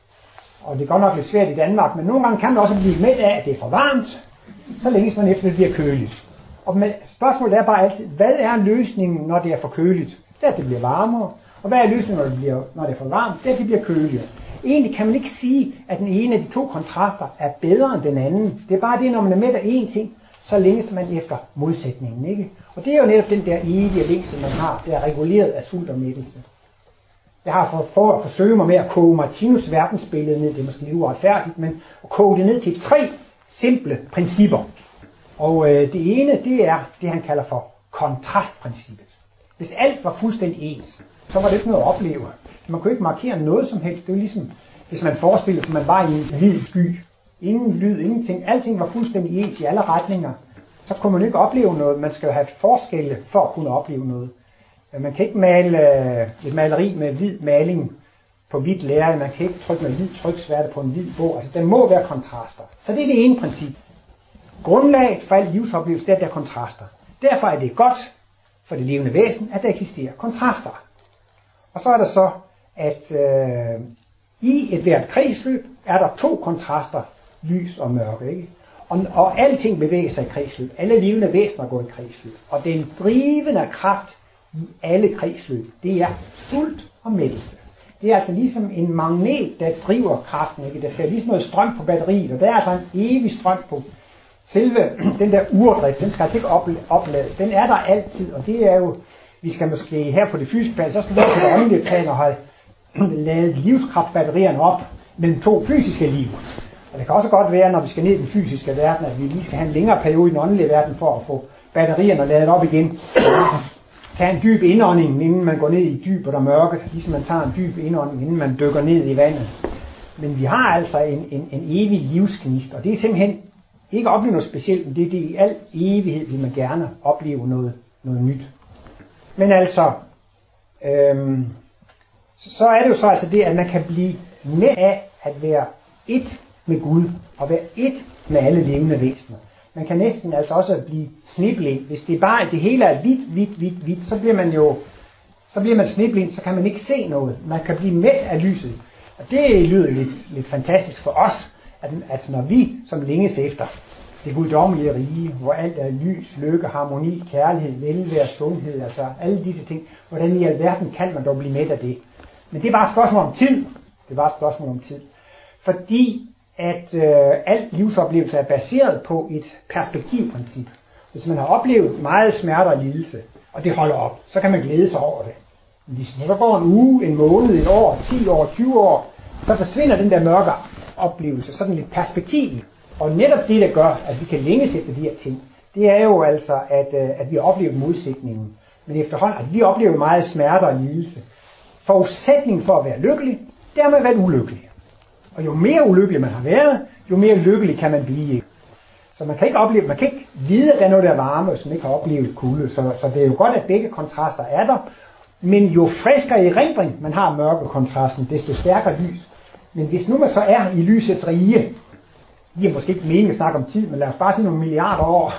Og det er godt nok lidt svært i Danmark, men nogle gange kan man også blive med af, at det er for varmt, så længe man efter, det bliver køligt. Og men spørgsmålet er bare altid, hvad er løsningen, når det er for køligt? Det er, at det bliver varmere. Og hvad er løsningen, når det, bliver, når det er for varmt? Det er, at det bliver køligere. Egentlig kan man ikke sige, at den ene af de to kontraster er bedre end den anden. Det er bare det, når man er med af én ting, så længes man efter modsætningen. Ikke? Og det er jo netop den der evige længsel, man har, der er reguleret af sult og mættelse. Jeg har for, for at forsøge mig med at koge Martinus verdensbillede ned, det er måske lidt uretfærdigt, men at koge det ned til tre simple principper. Og øh, det ene, det er det, han kalder for kontrastprincippet. Hvis alt var fuldstændig ens, så var det ikke noget at opleve. Man kunne ikke markere noget som helst. Det er ligesom, hvis man forestiller sig, at man var i en hvid sky. Ingen lyd, ingenting. Alting var fuldstændig ens i alle retninger. Så kunne man ikke opleve noget. Man skal jo have forskelle for at kunne opleve noget. Man kan ikke male øh, et maleri med hvid maling på hvidt lærer. Man kan ikke trykke med hvid tryksværte på en hvid bog. Altså, der må være kontraster. Så det er det ene princip. Grundlaget for al livsoplevelse, det er, at der er kontraster. Derfor er det godt for det levende væsen, at der eksisterer kontraster. Og så er der så, at øh, i et hvert kredsløb er der to kontraster, lys og mørke. Ikke? Og, og alting bevæger sig i kredsløb. Alle levende væsener går i kredsløb. Og den drivende kraft i alle kredsløb, det er sult og mættelse. Det er altså ligesom en magnet, der driver kraften. Ikke? Der skal lige noget strøm på batteriet, og der er altså en evig strøm på selve den der urdrift, den skal altså ikke oplades. Den er der altid, og det er jo, vi skal måske her på det fysiske plan, så skal vi på det åndelige plan og have lavet livskraftbatterierne op mellem to fysiske liv. Og det kan også godt være, når vi skal ned i den fysiske verden, at vi lige skal have en længere periode i den åndelige verden for at få batterierne lavet op igen. tage en dyb indånding, inden man går ned i dybet og mørket, ligesom man tager en dyb indånding, inden man dykker ned i vandet. Men vi har altså en, en, en evig livsgnist, og det er simpelthen ikke opleve noget specielt, men det er det i al evighed, vil man gerne opleve noget, noget nyt. Men altså, øhm, så er det jo så altså det, at man kan blive med af at være et med Gud, og være et med alle levende væsener. Man kan næsten altså også blive sniblind. Hvis det bare det hele er hvidt, hvidt, hvidt, hvidt, så bliver man jo så bliver man sniblind, så kan man ikke se noget. Man kan blive mæt af lyset. Og det lyder lidt, lidt fantastisk for os, at, at når vi, som længes efter det guddommelige rige, hvor alt er lys, lykke, harmoni, kærlighed, velvære, sundhed, altså alle disse ting, hvordan i alverden kan man dog blive mæt af det? Men det er bare et spørgsmål om tid. Det er bare et spørgsmål om tid. Fordi at øh, al livsoplevelse er baseret på et perspektivprincip. Hvis man har oplevet meget smerte og lidelse, og det holder op, så kan man glæde sig over det. Hvis så går en uge, en måned, et år, 10 år, 20 år, så forsvinder den der mørke oplevelse, sådan lidt perspektiv. Og netop det, der gør, at vi kan længes efter de her ting, det er jo altså, at, øh, at vi oplever modsætningen. Men efterhånden, at vi oplever meget smerte og lidelse. Forudsætningen for at være lykkelig, det er at være ulykkelig. Og jo mere ulykkelig man har været, jo mere lykkelig kan man blive. Så man kan ikke opleve, man kan ikke vide, at der er noget, der er varme, hvis man ikke har oplevet kulde. Så, så det er jo godt, at begge kontraster er der. Men jo friskere i rendring man har mørke kontrasten, desto stærkere lys. Men hvis nu man så er i lysets rige, giver måske ikke mening at snakke om tid, men lad os bare sige nogle milliarder år,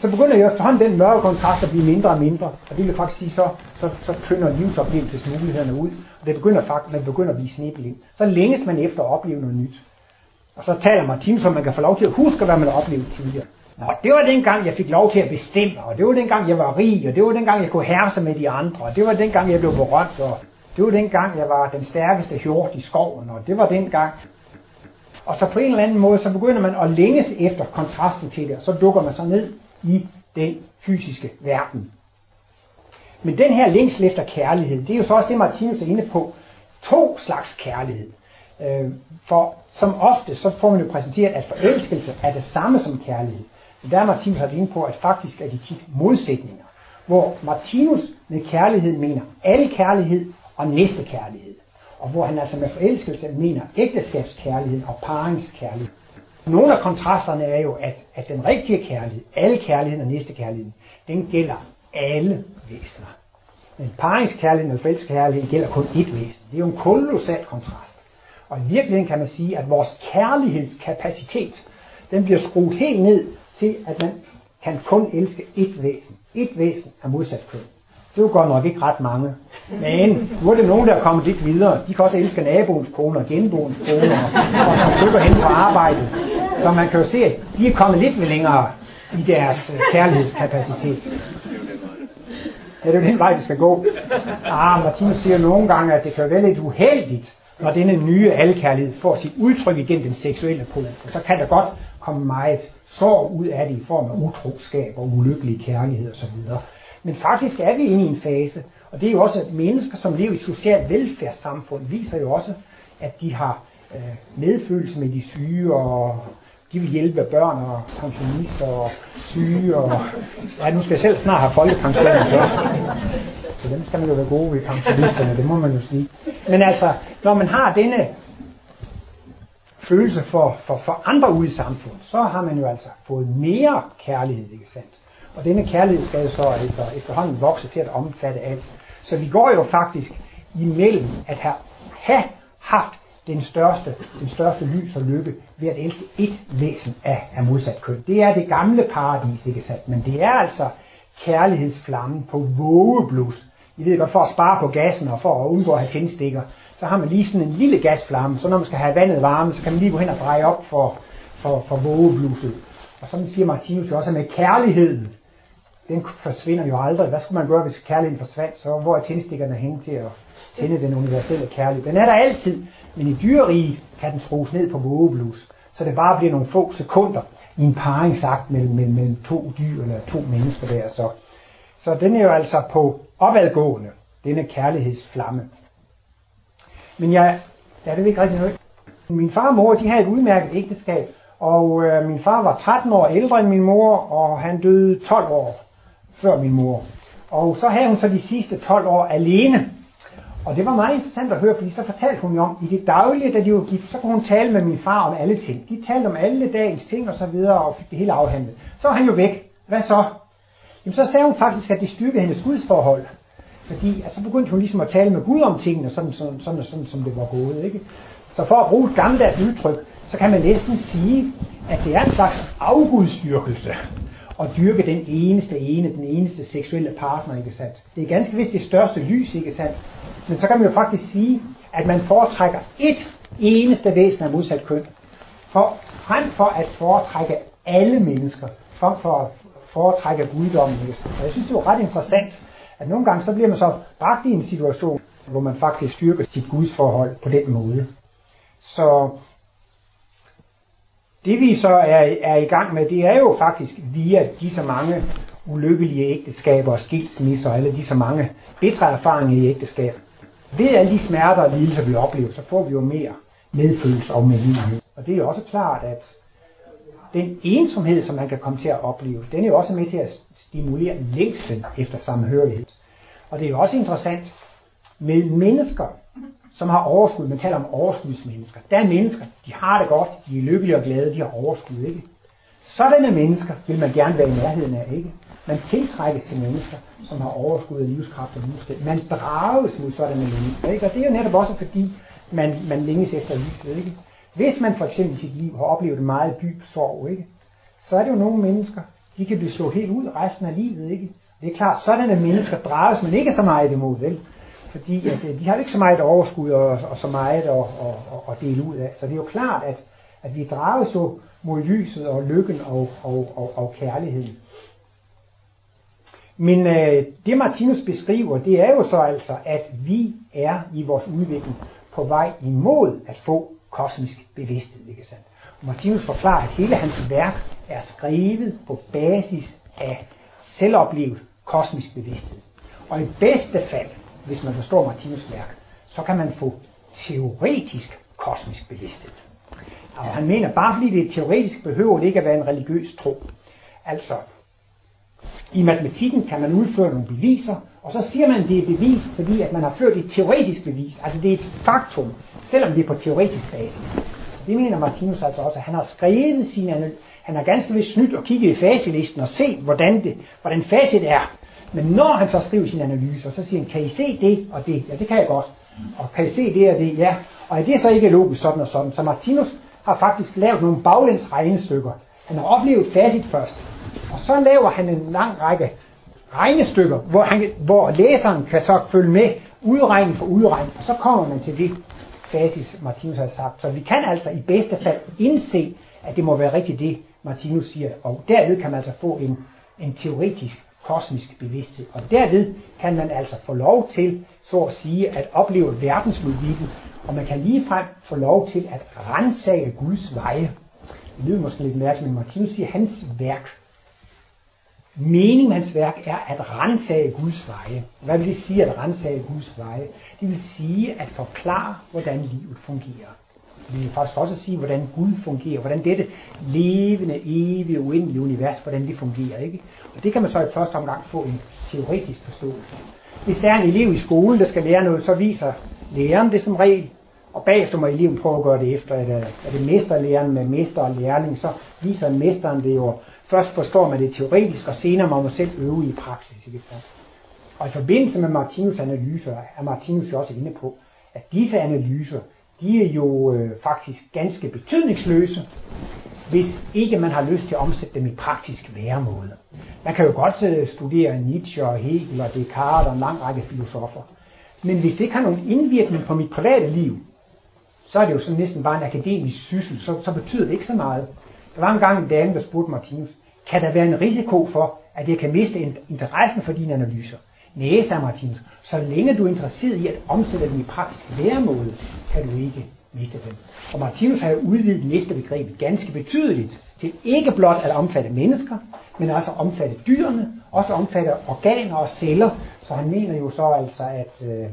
så begynder jo efterhånden den mørke kontrast at blive mindre og mindre. Og det vil faktisk sige, så, så, så tynder livsoplevelsesmulighederne ud. Og det begynder faktisk, man begynder at blive sneblind. Så længes man efter at opleve noget nyt. Og så taler Martin, så man kan få lov til at huske, hvad man har oplevet tidligere. Nå, det var dengang, jeg fik lov til at bestemme, og det var dengang, jeg var rig, og det var dengang, jeg kunne herse med de andre, og det var dengang, jeg blev berømt, og det var dengang, jeg var den stærkeste hjort i skoven, og det var dengang. Og så på en eller anden måde, så begynder man at længes efter kontrasten til det, og så dukker man så ned i den fysiske verden. Men den her længsel efter kærlighed, det er jo så også det, Martinus er inde på. To slags kærlighed. Øh, for som ofte, så får man jo præsenteret, at forelskelse er det samme som kærlighed. Men der er Martinus har inde på, at faktisk er de tit modsætninger. Hvor Martinus med kærlighed mener alle kærlighed og næste kærlighed. Og hvor han altså med forelskelse mener ægteskabskærlighed og paringskærlighed. Nogle af kontrasterne er jo, at, at den rigtige kærlighed, alle kærligheden og næste kærligheden, den gælder alle væsener. Men paringskærligheden og forelskekærligheden gælder kun ét væsen. Det er jo en kolossal kontrast. Og i virkeligheden kan man sige, at vores kærlighedskapacitet, den bliver skruet helt ned til, at man kan kun elske ét væsen. Et væsen er modsat køn. Det er jo godt nok ikke ret mange. Men nu er det nogen, der er kommet lidt videre. De kan også elske naboens kone og genboens kone og, og flytter hen på arbejde. Så man kan jo se, at de er kommet lidt længere i deres øh, kærlighedskapacitet. Ja, det er jo den vej, det skal gå. Ah, Martin siger nogle gange, at det kan være lidt uheldigt, når denne nye alkærlighed får sit udtryk igennem den seksuelle pol. Så kan der godt komme meget sorg ud af det i form af utroskab og ulykkelig kærlighed osv. Men faktisk er vi inde i en fase, og det er jo også, at mennesker, som lever i et socialt velfærdssamfund, viser jo også, at de har øh, medfølelse med de syge og de vil hjælpe børn og pensionister og syge og... Ja, nu skal jeg selv snart have folkepension, så. Så dem skal man jo være gode ved pensionisterne, det må man jo sige. Men altså, når man har denne følelse for, for, for andre ude i samfundet, så har man jo altså fået mere kærlighed, ikke sandt? Og denne kærlighed skal jo så altså efterhånden vokse til at omfatte alt. Så vi går jo faktisk imellem at have, have haft den største, den største lys og lykke ved at elske et væsen af, af modsat køn. Det er det gamle paradis, ikke sandt? Men det er altså kærlighedsflammen på vågeblus. I ved godt, for at spare på gassen og for at undgå at have tændstikker, så har man lige sådan en lille gasflamme, så når man skal have vandet varme, så kan man lige gå hen og dreje op for, for, for vågebluset. Og sådan siger Martinus jo også, med kærligheden, den forsvinder jo aldrig. Hvad skulle man gøre, hvis kærligheden forsvandt? Så hvor er tændstikkerne henne til at tænde den universelle kærlighed? Den er der altid, men i dyrerige kan den skrues ned på vågeblus, så det bare bliver nogle få sekunder i en paringsakt mellem, mellem, mellem to dyr eller to mennesker der. Så, så den er jo altså på opadgående, denne kærlighedsflamme. Men jeg, ja, det er ikke rigtig noget. Min far og mor, de havde et udmærket ægteskab, og øh, min far var 13 år ældre end min mor, og han døde 12 år før min mor. Og så havde hun så de sidste 12 år alene. Og det var meget interessant at høre, fordi så fortalte hun jo om, i det daglige, da de var gift, så kunne hun tale med min far om alle ting. De talte om alle dagens ting og så videre, og fik det hele afhandlet. Så var han jo væk. Hvad så? Jamen så sagde hun faktisk, at det styrkede hendes gudsforhold. Fordi altså, så begyndte hun ligesom at tale med Gud om tingene, sådan, sådan, sådan, sådan som det var gået. Ikke? Så for at bruge et gammeldags udtryk, så kan man næsten sige, at det er en slags afgudstyrkelse at dyrke den eneste ene, den eneste seksuelle partner, ikke sandt? Det er ganske vist det største lys, ikke sandt? Men så kan man jo faktisk sige, at man foretrækker et eneste væsen af modsat køn, for, frem for at foretrække alle mennesker, frem for at foretrække guddommen. Ikke sandt? Og jeg synes, det er ret interessant, at nogle gange så bliver man så bragt i en situation, hvor man faktisk styrker sit gudsforhold på den måde. Så det vi så er, er i gang med, det er jo faktisk via de så mange ulykkelige ægteskaber og skilsmisser, og alle de så mange bedre erfaringer i ægteskab. Ved alle de smerter og lidelser, vi oplever, så får vi jo mere medfølelse og medlidenhed. Og det er jo også klart, at den ensomhed, som man kan komme til at opleve, den er jo også med til at stimulere længsel efter samhørighed. Og det er jo også interessant med mennesker, som har overskud. Man taler om overskudsmennesker. Der er mennesker, de har det godt, de er lykkelige og glade, de har overskud, ikke? Sådanne mennesker vil man gerne være i nærheden af, ikke? Man tiltrækkes til mennesker, som har overskud af livskraft og livsstil. Man drages mod sådanne mennesker, ikke? Og det er jo netop også fordi, man, man længes efter livet, ikke? Hvis man for eksempel i sit liv har oplevet en meget dyb sorg, ikke? Så er det jo nogle mennesker, de kan blive slået helt ud resten af livet, ikke? Det er klart, sådanne mennesker drages man ikke så meget imod, vel? Fordi at, øh, de har ikke så meget overskud og, og så meget at, at, at dele ud af. Så det er jo klart, at, at vi drages jo mod lyset og lykken og, og, og, og kærligheden. Men øh, det Martinus beskriver, det er jo så altså, at vi er i vores udvikling på vej imod at få kosmisk bevidsthed. Ikke sandt? Martinus forklarer, at hele hans værk er skrevet på basis af selvoplevet kosmisk bevidsthed. Og i bedste fald, hvis man forstår Martinus værk, så kan man få teoretisk kosmisk bevidsthed. Og han mener, bare fordi det er teoretisk, behøver det ikke at være en religiøs tro. Altså, i matematikken kan man udføre nogle beviser, og så siger man, at det er bevis, fordi at man har ført et teoretisk bevis. Altså det er et faktum, selvom det er på teoretisk basis. Det mener Martinus altså også, at han har skrevet sin han har ganske vist snydt og kigget i faselisten og set, hvordan, det, hvordan facit er. Men når han så skriver sin analyse, så siger han, kan I se det og det? Ja, det kan jeg godt. Og kan I se det og det? Ja. Og er det så ikke logisk sådan og sådan? Så Martinus har faktisk lavet nogle baglæns regnestykker. Han har oplevet facit først. Og så laver han en lang række regnestykker, hvor, han, hvor læseren kan så følge med udregning for udregning, og så kommer man til det basis, Martinus har sagt. Så vi kan altså i bedste fald indse, at det må være rigtigt det, Martinus siger, og derved kan man altså få en, en teoretisk kosmisk bevidsthed. Og derved kan man altså få lov til, så at sige, at opleve verdenslogikken, og man kan ligefrem få lov til at rensage Guds veje. Det lyder måske lidt mærkeligt, men Martinus siger, at hans værk, meningen med hans værk er at rensage Guds veje. Hvad vil det sige at rensage Guds veje? Det vil sige at forklare, hvordan livet fungerer. Vi vil faktisk også sige, hvordan Gud fungerer, hvordan dette levende, evige, uendelige univers, hvordan det fungerer. Ikke? Og det kan man så i første omgang få en teoretisk forståelse. Hvis der er en elev i skolen, der skal lære noget, så viser læreren det som regel, og bagefter må eleven prøve at gøre det efter, at øh, er det mesterlæreren med mester og lærling, så viser mesteren det jo. Først forstår man det teoretisk, og senere må man selv øve i praksis. Ikke sant? Og i forbindelse med Martinus analyser er Martinus jo også inde på, at disse analyser, de er jo øh, faktisk ganske betydningsløse, hvis ikke man har lyst til at omsætte dem i praktisk væremåde. Man kan jo godt øh, studere Nietzsche og Hegel og Descartes og en lang række filosofer. Men hvis det ikke har nogen indvirkning på mit private liv, så er det jo sådan næsten bare en akademisk syssel, så, så betyder det ikke så meget. Der var en gang en dame, der spurgte Martinus, kan der være en risiko for, at jeg kan miste interessen for dine analyser? Næh, sagde Martinus, så længe du er interesseret i at omsætte dem i praktisk væremåde, kan du ikke miste dem. Og Martinus har jo udvidet næste begreb ganske betydeligt til ikke blot at omfatte mennesker, men også at omfatte dyrene, også at omfatte organer og celler. Så han mener jo så altså, at øh,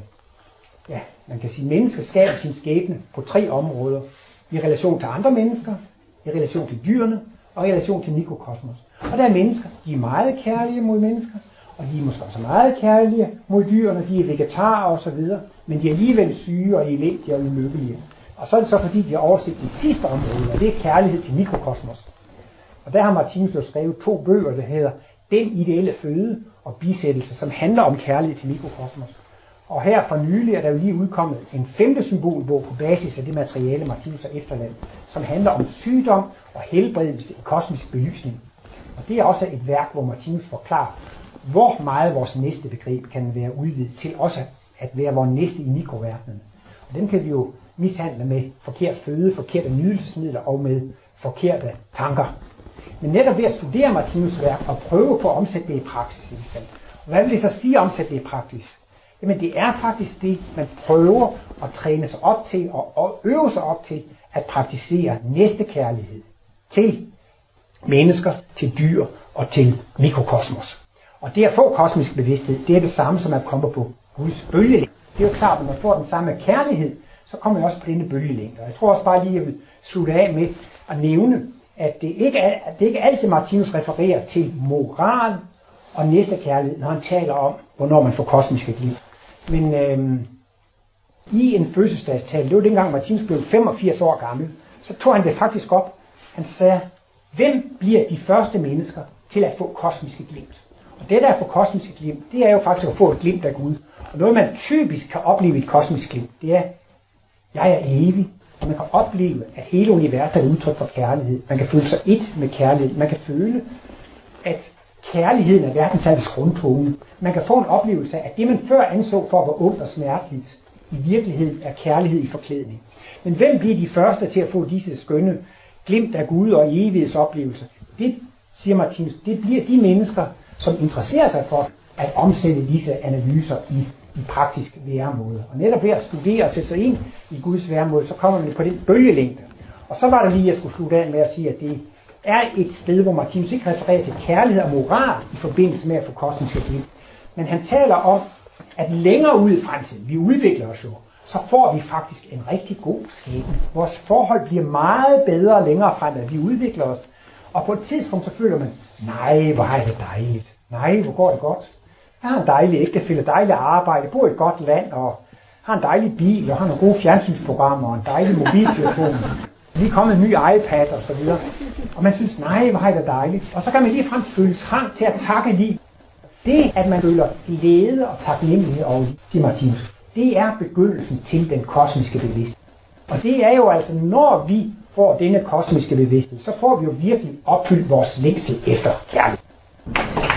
ja, man kan sige, at mennesket skaber sin skæbne på tre områder. I relation til andre mennesker, i relation til dyrene og i relation til mikrokosmos. Og der er mennesker, de er meget kærlige mod mennesker, og de er måske også meget kærlige mod dyrene, de er vegetarer og så videre, men de er alligevel syge og elendige og ulykkelige. Og så er det så fordi, de har overset det sidste område, og det er kærlighed til mikrokosmos. Og der har Martinus jo skrevet to bøger, der hedder Den ideelle føde og bisættelse, som handler om kærlighed til mikrokosmos. Og her for nylig er der jo lige udkommet en femte symbolbog på basis af det materiale, Martinus har efterladt, som handler om sygdom og helbredelse i kosmisk belysning. Og det er også et værk, hvor Martinus forklarer, hvor meget vores næste begreb kan være udvidet til også at være vores næste i mikroverdenen. Og den kan vi jo mishandle med forkert føde, forkerte nydelsesmidler og med forkerte tanker. Men netop ved at studere Martinus værk og prøve på at omsætte det i praksis. Og hvad vil det så sige at omsætte det i praksis? Jamen det er faktisk det, man prøver at træne sig op til og øve sig op til at praktisere næstekærlighed til mennesker, til dyr og til mikrokosmos. Og det at få kosmisk bevidsthed, det er det samme som at komme på Guds bølgelængde. Det er jo klart, at når man får den samme kærlighed, så kommer man også på denne bølgelængde. Og jeg tror også bare lige, at jeg vil slutte af med at nævne, at det ikke er, at det ikke altid Martinus refererer til moral og næste kærlighed, når han taler om, hvornår man får kosmisk liv. Men øh, i en fødselsdagstale, det var dengang Martinus blev 85 år gammel, så tog han det faktisk op. Han sagde, hvem bliver de første mennesker til at få kosmiske glimt? Og det der er på kosmiske glimt, det er jo faktisk at få et glimt af Gud. Og noget man typisk kan opleve i et kosmisk glimt, det er, jeg er evig. Og man kan opleve, at hele universet er udtryk for kærlighed. Man kan føle sig et med kærlighed. Man kan føle, at kærligheden er verdensalders grundtone. Man kan få en oplevelse af, at det man før anså for at være ondt og smerteligt, i virkeligheden er kærlighed i forklædning. Men hvem bliver de første til at få disse skønne glimt af Gud og evighedsoplevelser? Det, siger Martinus, det bliver de mennesker, som interesserer sig for at omsætte disse analyser i, i praktisk væremåde. Og netop ved at studere og sætte sig ind i Guds væremåde, så kommer man på den bølgelængde. Og så var der lige, jeg skulle slutte af med at sige, at det er et sted, hvor Martinus ikke refererer til kærlighed og moral i forbindelse med at få kosmiske liv. Men han taler om, at længere ud i fremtiden, vi udvikler os jo, så får vi faktisk en rigtig god skæbne. Vores forhold bliver meget bedre længere frem, at vi udvikler os. Og på et tidspunkt så føler man, nej, hvor er det dejligt. Nej, hvor går det godt. Jeg har en dejlig ægtefælde, dejlig arbejde, bor i et godt land, og har en dejlig bil, og har nogle gode fjernsynsprogrammer, og en dejlig mobiltelefon. Lige kommet en ny iPad og så videre. Og man synes, nej, hvor er det dejligt. Og så kan man lige frem føle trang til at takke lige. Det, at man føler glæde og taknemmelighed over de Martinus, det er begyndelsen til den kosmiske bevidsthed. Og det er jo altså, når vi får denne kosmiske bevidsthed, så får vi jo virkelig opfyldt vores længsel efter kærlighed.